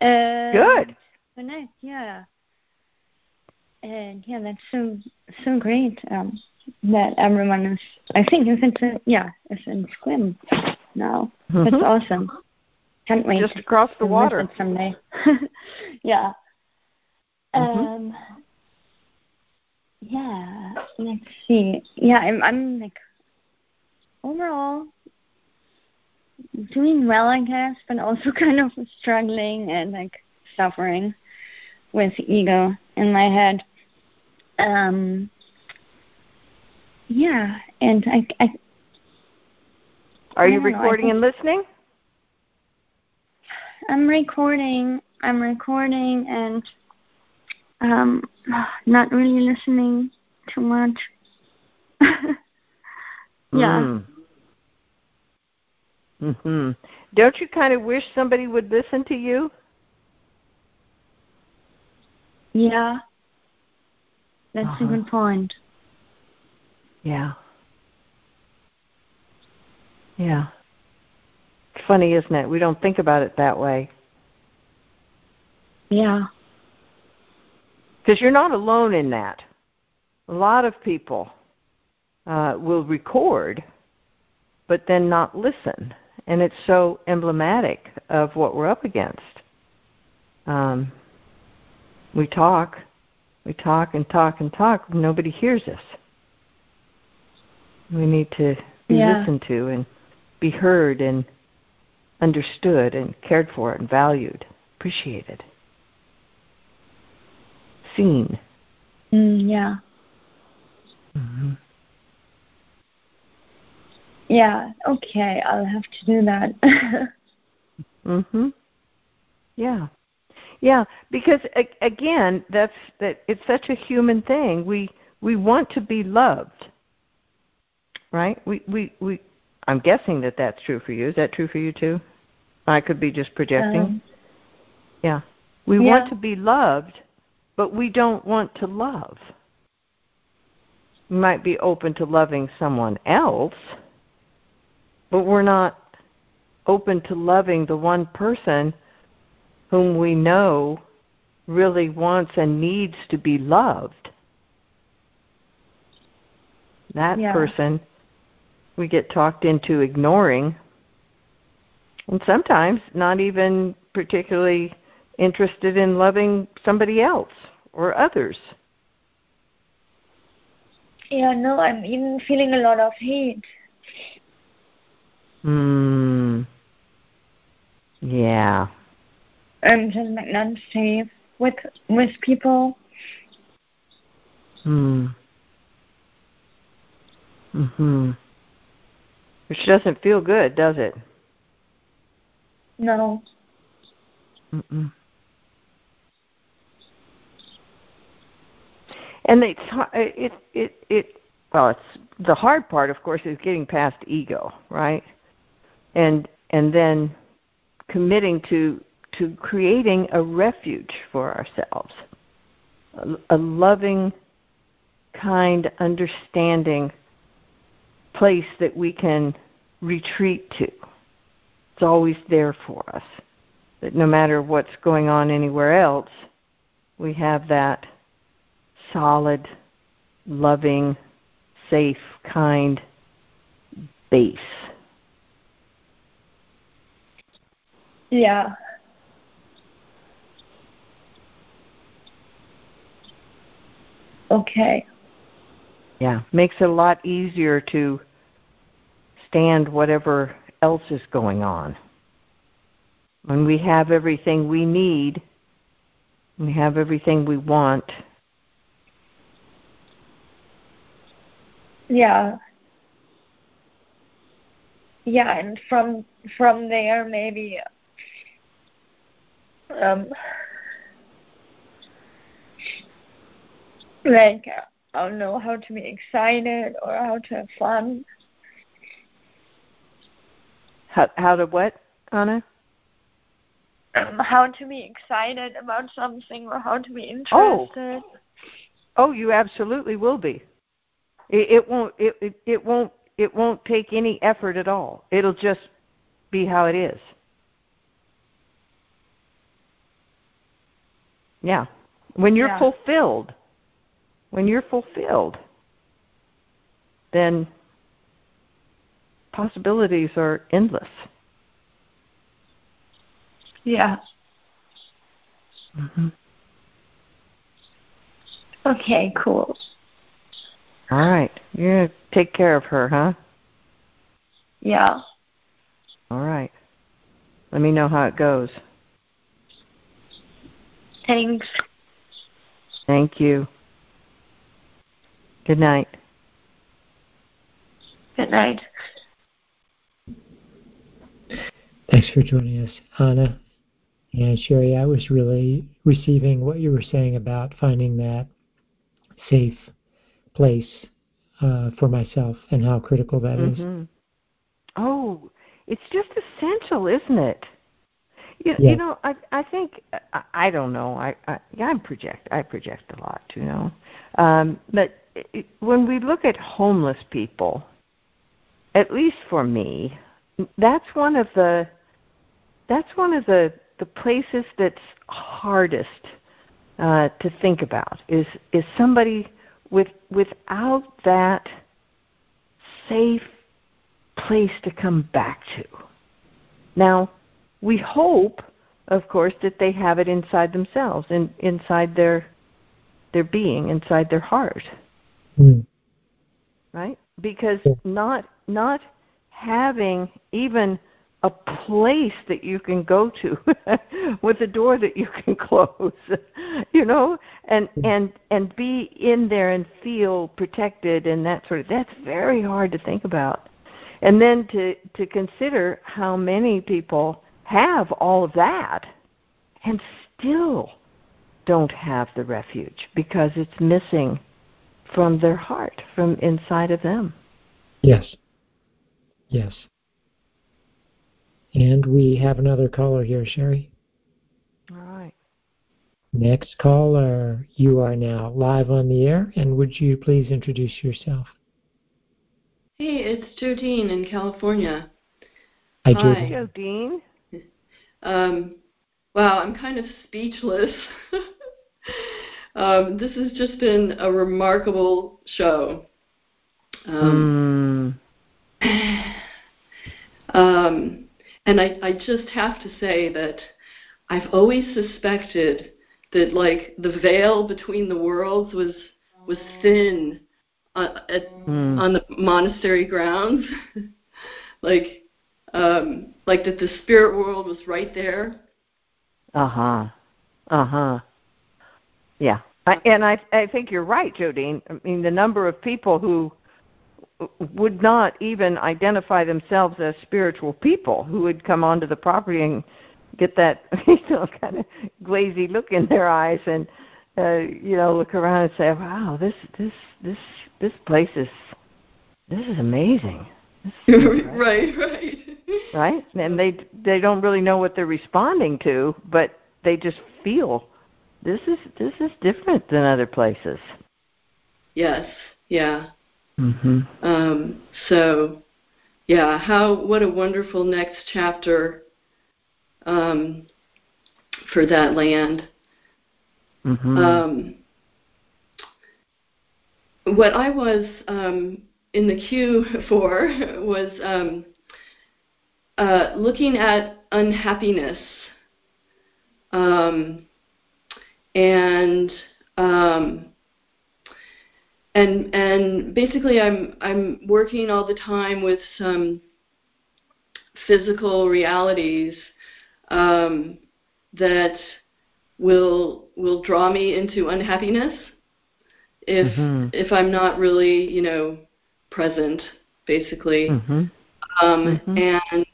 Good.
Nice, yeah. And yeah, that's so so great. Um, that everyone is. I think if it's a, yeah, it's in Sequim now. That's
Mhm.
awesome. Can't wait.
Just across the water.
someday. (laughs) yeah.
Mhm.
Um. Yeah. Let's see. Yeah, I'm. I'm like overall doing well, I guess, but also (laughs) kind of struggling and like suffering with ego in my head. Um. Yeah, and I. I
Are you
I know, I
recording
think-
and listening?
I'm recording. I'm recording and um not really listening too much. (laughs) yeah.
Mm. hmm Don't you kind of wish somebody would listen to you?
Yeah. That's
Uh-huh.
a good point.
Yeah. Yeah. Funny, isn't it? We don't think about it that way.
Yeah.
Because you're not alone in that. A lot of people uh, will record, but then not listen. And it's so emblematic of what we're up against. Um, we talk, we talk and talk and talk. Nobody hears us. We need to be
Yeah.
listened to and be heard and understood and cared for and valued, appreciated, seen.
Mm, yeah.
Mm-hmm.
Yeah. Okay, I'll have to do that. (laughs)
Mhm. Yeah. Yeah, because a- again, that's that it's such a human thing. We we want to be loved. Right? We we we I'm guessing that that's true for you. Is that true for you too? I could be just projecting.
Um,
yeah. We
yeah.
want to be loved, but we don't want to love. We might be open to loving someone else, but we're not open to loving the one person whom we know really wants and needs to be loved. That
Yeah.
person we get talked into ignoring, and sometimes not even particularly interested in loving somebody else or others.
yeah, no, I'm even feeling a lot of hate.
Hmm. Yeah.
I'm just like not safe with with people.
Hmm. Mhm. Which doesn't feel good, does it?
No.
Mm-mm. And it's uh, it it it well, it's the hard part, of course, is getting past ego, right? And and then committing to to creating a refuge for ourselves, a, a loving, kind, understanding place that we can retreat to. It's always there for us. That no matter what's going on anywhere else, we have that solid, loving, safe, kind base.
Yeah. Okay.
Yeah, makes it a lot easier to stand whatever else is going on. When we have everything we need, we have everything we want.
Yeah. Yeah, and from from there maybe um like I don't know how to be excited or how to have fun.
How how to what, Anna?
Um, how to be excited about something or how to be interested.
Oh, oh you absolutely will be. It, it won't. It, it it won't. It won't take any effort at all. It'll just be how it is. Yeah. When you're
Yeah.
fulfilled, when you're fulfilled, then possibilities are endless.
Yeah.
Mm-hmm.
Okay, cool.
All right. You're going to take care of her, huh?
Yeah.
All right. Let me know how it goes.
Thanks.
Thank you. Good night.
Good night.
Thanks for joining us, Anna. And Cheri, I was really receiving what you were saying about finding that safe place uh, for myself and how critical that is.
Mhm. Oh, it's just essential, isn't it? You,
Yeah.
you know, I I think I, I don't know. I, I yeah, I project. I project a lot, you know. Um, but it, when we look at homeless people, at least for me, that's one of the that's one of the the places that's hardest uh, to think about is is somebody with without that safe place to come back to. Now, we hope, of course, that they have it inside themselves and inside their their being, inside their heart,
Mm.
right? Because
Yeah.
not not having even a place that you can go to (laughs) with a door that you can (laughs) close you know and and and be in there and feel protected and that sort of that's very hard to think about and then to to consider how many people have all of that and still don't have the refuge because it's missing from their heart from inside of them
Yes. Yes. And we have another caller here, Cheri.
all right
Next caller, you are now live on the air, and would you please introduce yourself?
Hey, it's Jodine in California.
Hi,
Hi.
Judy.
Dean.
Um, wow, I'm kind of speechless. (laughs) um, this has just been a remarkable show. Um,
Mm. (sighs)
um, and I, I just have to say that I've always suspected that like the veil between the worlds was was thin on, at,
Mm.
on the monastery grounds, (laughs) like um, like that the spirit world was right there.
Uh huh. Uh huh. Yeah, I, and I I think you're right, Jodine. I mean, the number of people who would not even identify themselves as spiritual people who would come onto the property and get that (laughs) you know kind of glazy look in their eyes and uh, you know look around and say wow this this this this place is this is amazing. This is (laughs)
right right.
Right? And they they don't really know what they're responding to but they just feel this is this is different than other places.
Yes yeah
mm-hmm.
um so yeah how what a wonderful next chapter um, for that land.
Mm-hmm.
Um, what I was um, in the queue (laughs) for was um, uh, looking at unhappiness um, and um, and and basically I'm I'm working all the time with some physical realities um, that will will draw me into unhappiness if
mm-hmm.
if I'm not really you know present basically
mm-hmm.
Um,
mm-hmm.
and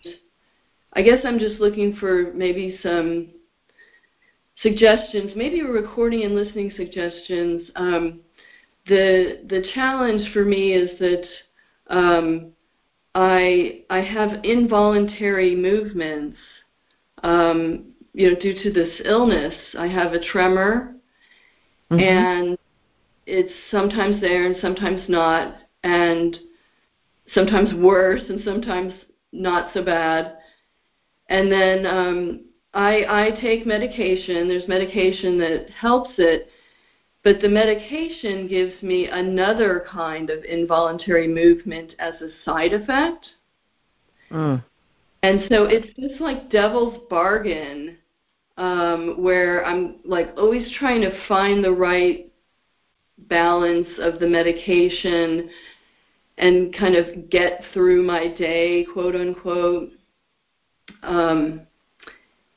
I guess I'm just looking for maybe some suggestions maybe a recording and listening suggestions um, the the challenge for me is that um, I I have involuntary movements um, you know, due to this illness, I have a tremor,
mm-hmm.
and it's sometimes there and sometimes not, and sometimes worse and sometimes not so bad. And then um, I, I take medication. There's medication that helps it, but the medication gives me another kind of involuntary movement as a side effect.
Mm.
And so it's this like devil's bargain um, where I'm like always trying to find the right balance of the medication and kind of get through my day, quote unquote. Um,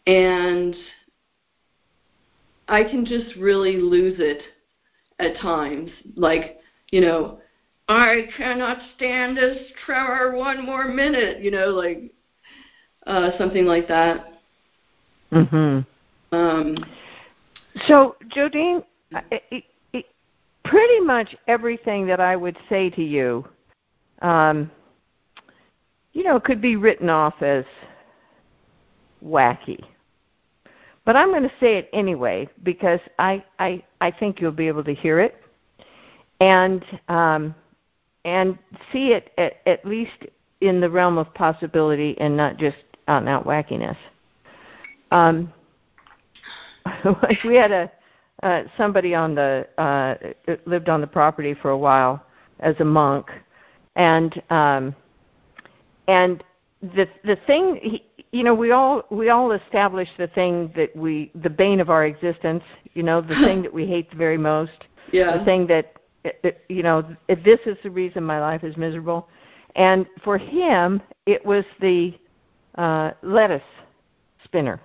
and I can just really lose it at times. Like, you know, I cannot stand this tremor one more minute, you know, like uh, something like that.
Mhm.
Um,
so, Jodine, it, it, pretty much everything that I would say to you, um, you know, could be written off as wacky. But I'm going to say it anyway because I, I, I think you'll be able to hear it and um, and see it at, at least in the realm of possibility and not just out and out wackiness. Um, (laughs) we had a uh, somebody on the uh, lived on the property for a while as a monk, and um, and the the thing he, you know we all we all establish the thing that we the bane of our existence you know the thing that we (laughs) hate the very most
yeah.
the thing that you know this is the reason my life is miserable and for him it was the uh, lettuce spinner.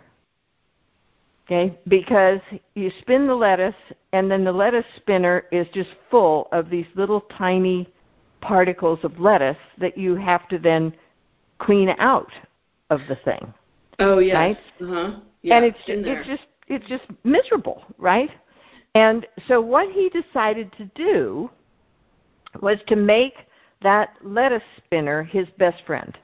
Okay, because you spin the lettuce, and then the lettuce spinner is just full of these little tiny particles of lettuce that you have to then clean out of the thing.
Oh yes.
Right?
Uh-huh. Yeah,
and it's it's just it's just miserable, right? And so what he decided to do was to make that lettuce spinner his best friend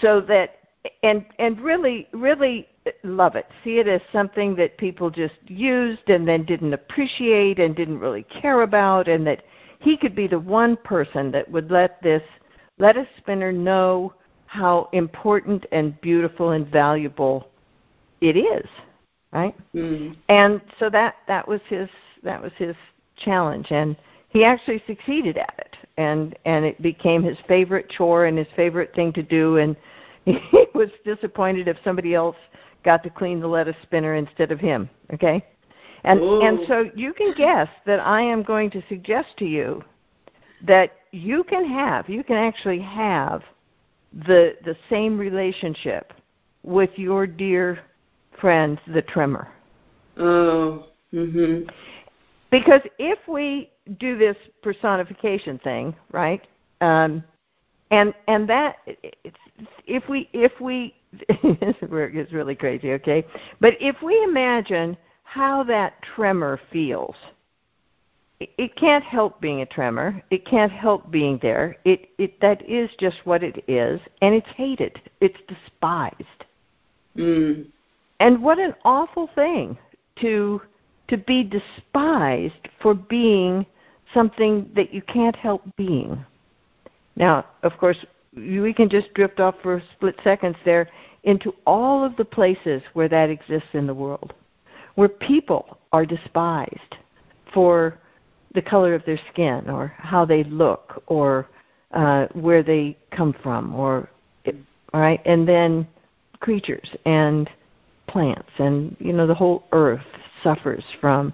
so that and and really really love it see it as something that people just used and then didn't appreciate and didn't really care about and that he could be the one person that would let this lettuce spinner know how important and beautiful and valuable it is right?
Mm.
and so that that was his that was his challenge. And he actually succeeded at it. And and it became his favorite chore and his favorite thing to do. And (laughs) he was disappointed if somebody else got to clean the lettuce spinner instead of him okay? And
Ooh.
and so you can guess that i am going to suggest to you that you can have you can actually have the the same relationship with your dear friend the tremor
oh mhm
because if we do this personification thing, right? Um, and and that if we if we (laughs) it's really crazy, okay? But if we imagine how that tremor feels, it can't help being a tremor. It can't help being there. It, it that is just what it is, and it's hated. It's despised.
Mm.
And what an awful thing to to be despised for being something that you can't help being. Now, of course, we can just drift off for split seconds there into all of the places where that exists in the world, where people are despised for the color of their skin or how they look or uh, where they come from or all right and then creatures and plants and you know the whole earth suffers from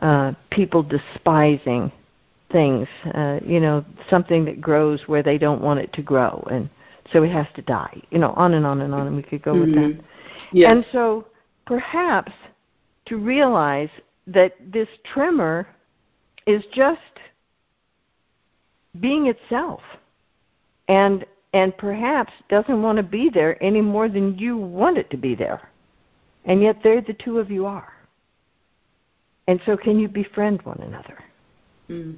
uh, people despising things uh, you know something that grows where they don't want it to grow and so it has to die you know on and on and on and we could go
mm-hmm.
with that
yes.
and so perhaps to realize that this tremor is just being itself. And and perhaps doesn't want to be there any more than you want it to be there. And yet there the two of you are. And so can you befriend one another?
Mm.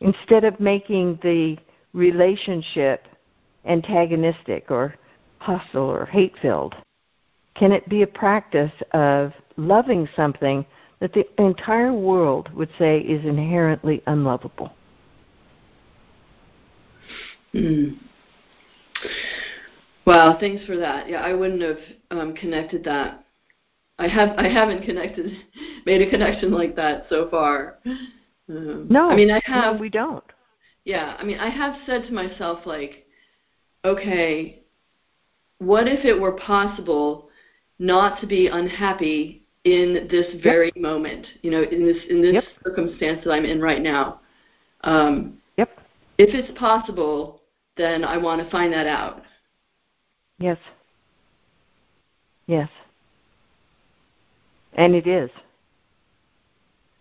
instead of making the relationship antagonistic or hostile or hate filled can it be a practice of loving something that the entire world would say is inherently unlovable.
Mm. Wow, thanks for that. Yeah, I wouldn't have um, connected that. I have I haven't connected (laughs) made a connection like that so far.
Um, no,
I mean I have.
No, we don't.
Yeah, I mean I have said to myself like, okay, what if it were possible not to be unhappy in this very yep. moment, you know, in this in this
yep.
circumstance that I'm in right now. Um,
yep.
If it's possible, then I want to find that out.
Yes. Yes. And it is.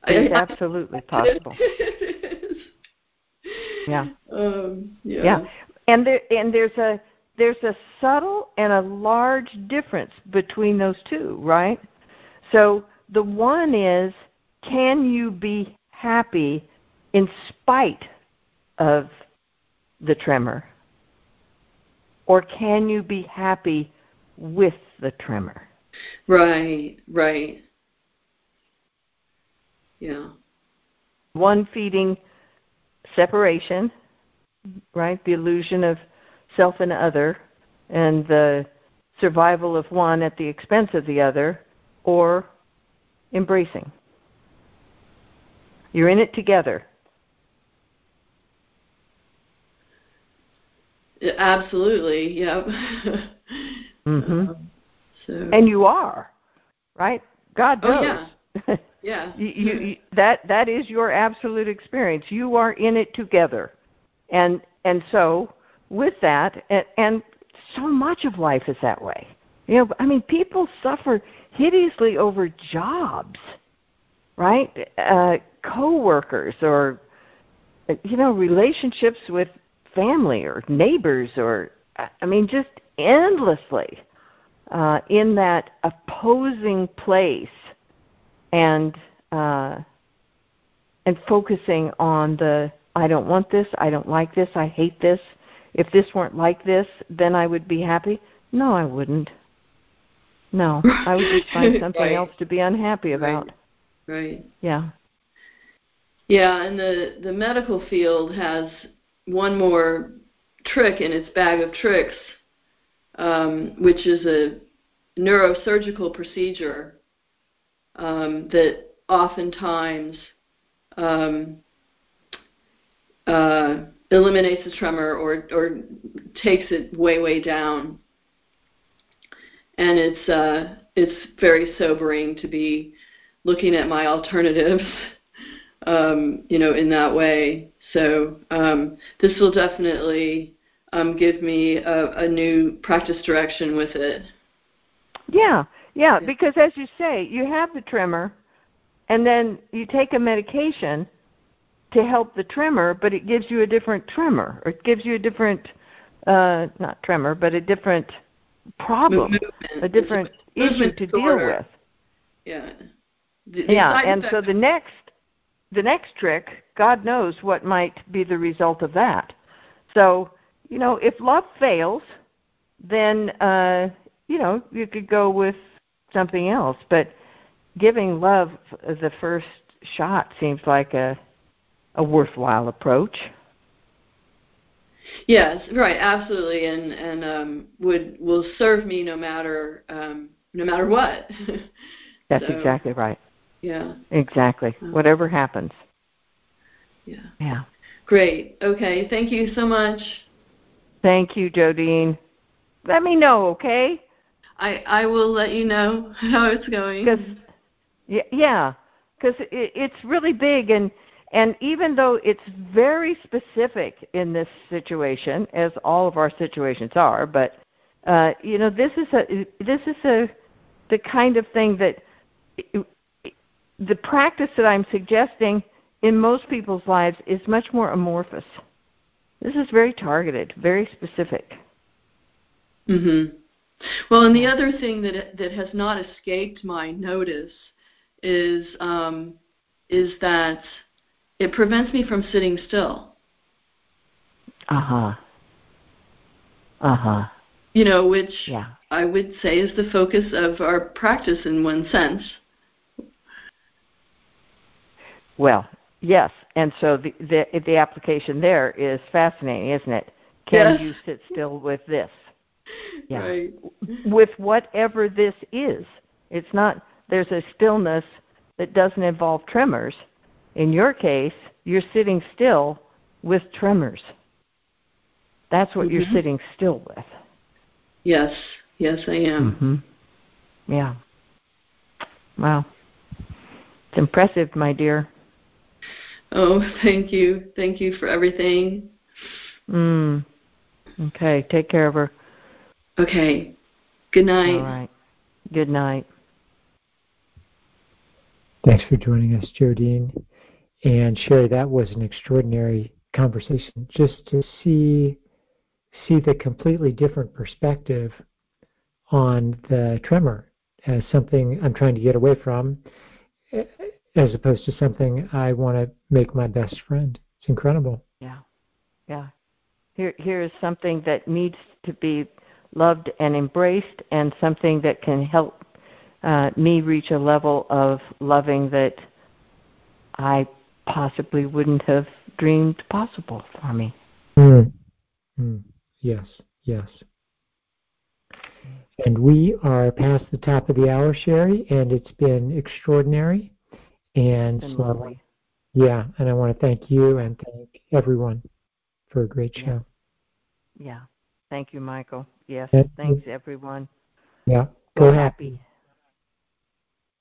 It's absolutely possible. (laughs)
It is.
Yeah.
Um, yeah.
Yeah. And there and there's a there's a subtle and a large difference between those two, right? So the one is can you be happy in spite of the tremor? Or can you be happy with the tremor?
Right, right. Yeah.
One feeding separation, right? The illusion of self and other, and the survival of one at the expense of the other, or embracing. You're in it together.
Absolutely, yeah.
mhm.
so.
And you are, right? God knows.
Oh, yeah. (laughs) yeah.
you, you, you, that that is your absolute experience. You are in it together, and and so with that, and, and so much of life is that way. You know, I mean, people suffer hideously over jobs, right? Uh, co-workers or you know relationships with family or neighbors or I mean just endlessly uh, in that opposing place and uh, and focusing on the I don't want this, I don't like this, I hate this. If this weren't like this, then I would be happy. No, I wouldn't. No, I would just find (laughs) something
right.
else to be unhappy about.
Right. right.
Yeah.
Yeah, and the the medical field has one more trick in its bag of tricks, um, which is a neurosurgical procedure um, that oftentimes um, uh, eliminates the tremor or or takes it way way down and it's uh, it's very sobering to be looking at my alternatives, (laughs) um, you know, in that way. So um, this will definitely um, give me a, a new practice direction with it.
Yeah, yeah, because as you say, you have the tremor, and then you take a medication, to help the tremor, but it gives you a different tremor, or it gives you a different, uh, not tremor, but a different problem,
Movement.
a different issue to deal with.
Yeah. The, the
Yeah, and so the next, the next trick, God knows what might be the result of that. So, you know, if love fails, then uh, you know you could go with something else. But giving love the first shot seems like a a worthwhile approach.
Yes, right, absolutely, and and um, would will serve me no matter um, no matter what. (laughs)
That's
So,
exactly right.
Yeah,
Exactly.
Mm.
Whatever happens.
yeah.
Yeah.
Great. Okay. Thank you so much.
Thank you, Jodine. Let me know, okay?
I I will let you know (laughs) how it's going.
Because yeah, because it, it's really big, and and even though it's very specific in this situation, as all of our situations are, but uh, you know this is a this is a the kind of thing that the practice that I'm suggesting in most people's lives is much more amorphous. This is very targeted, very specific.
Mhm. Well, and the other thing that that has not escaped my notice is um, is that it prevents me from sitting still.
Uh huh. Uh huh.
You know, which
Yeah.
I would say is the focus of our practice in one sense.
Well, yes, and so the the, the application there is fascinating, isn't it? Can
Yes.
you sit still with this? (laughs) Yeah.
Right.
With whatever this is. It's not there's a stillness that doesn't involve tremors. In your case, you're sitting still with tremors. That's what you're
Mhm.
sitting still with.
Yes. Yes, I am.
Mm-hmm. Yeah. Wow. It's impressive, my dear.
Oh, thank you. Thank you for everything.
Mm. Okay, take care of her.
Okay. Good night.
All right. Good night.
Thanks for joining us, Jodine. And Cheri, that was an extraordinary conversation just to see see the completely different perspective on the tremor as something I'm trying to get away from eh, as opposed to something I want to make my best friend. It's incredible.
Yeah. Yeah. Here here is something that needs to be loved and embraced and something that can help uh, me reach a level of loving that I possibly wouldn't have dreamed possible for me.
Mm. Mm. Yes, yes. And we are past the top of the hour, Cheri, and it's been extraordinary. And
been
so,
lovely.
yeah, and I want to thank you and thank everyone for a great show.
Yeah. Thank you, Michael. Yes.
Thank you.
Thanks, everyone.
Yeah,
Go
go
happy.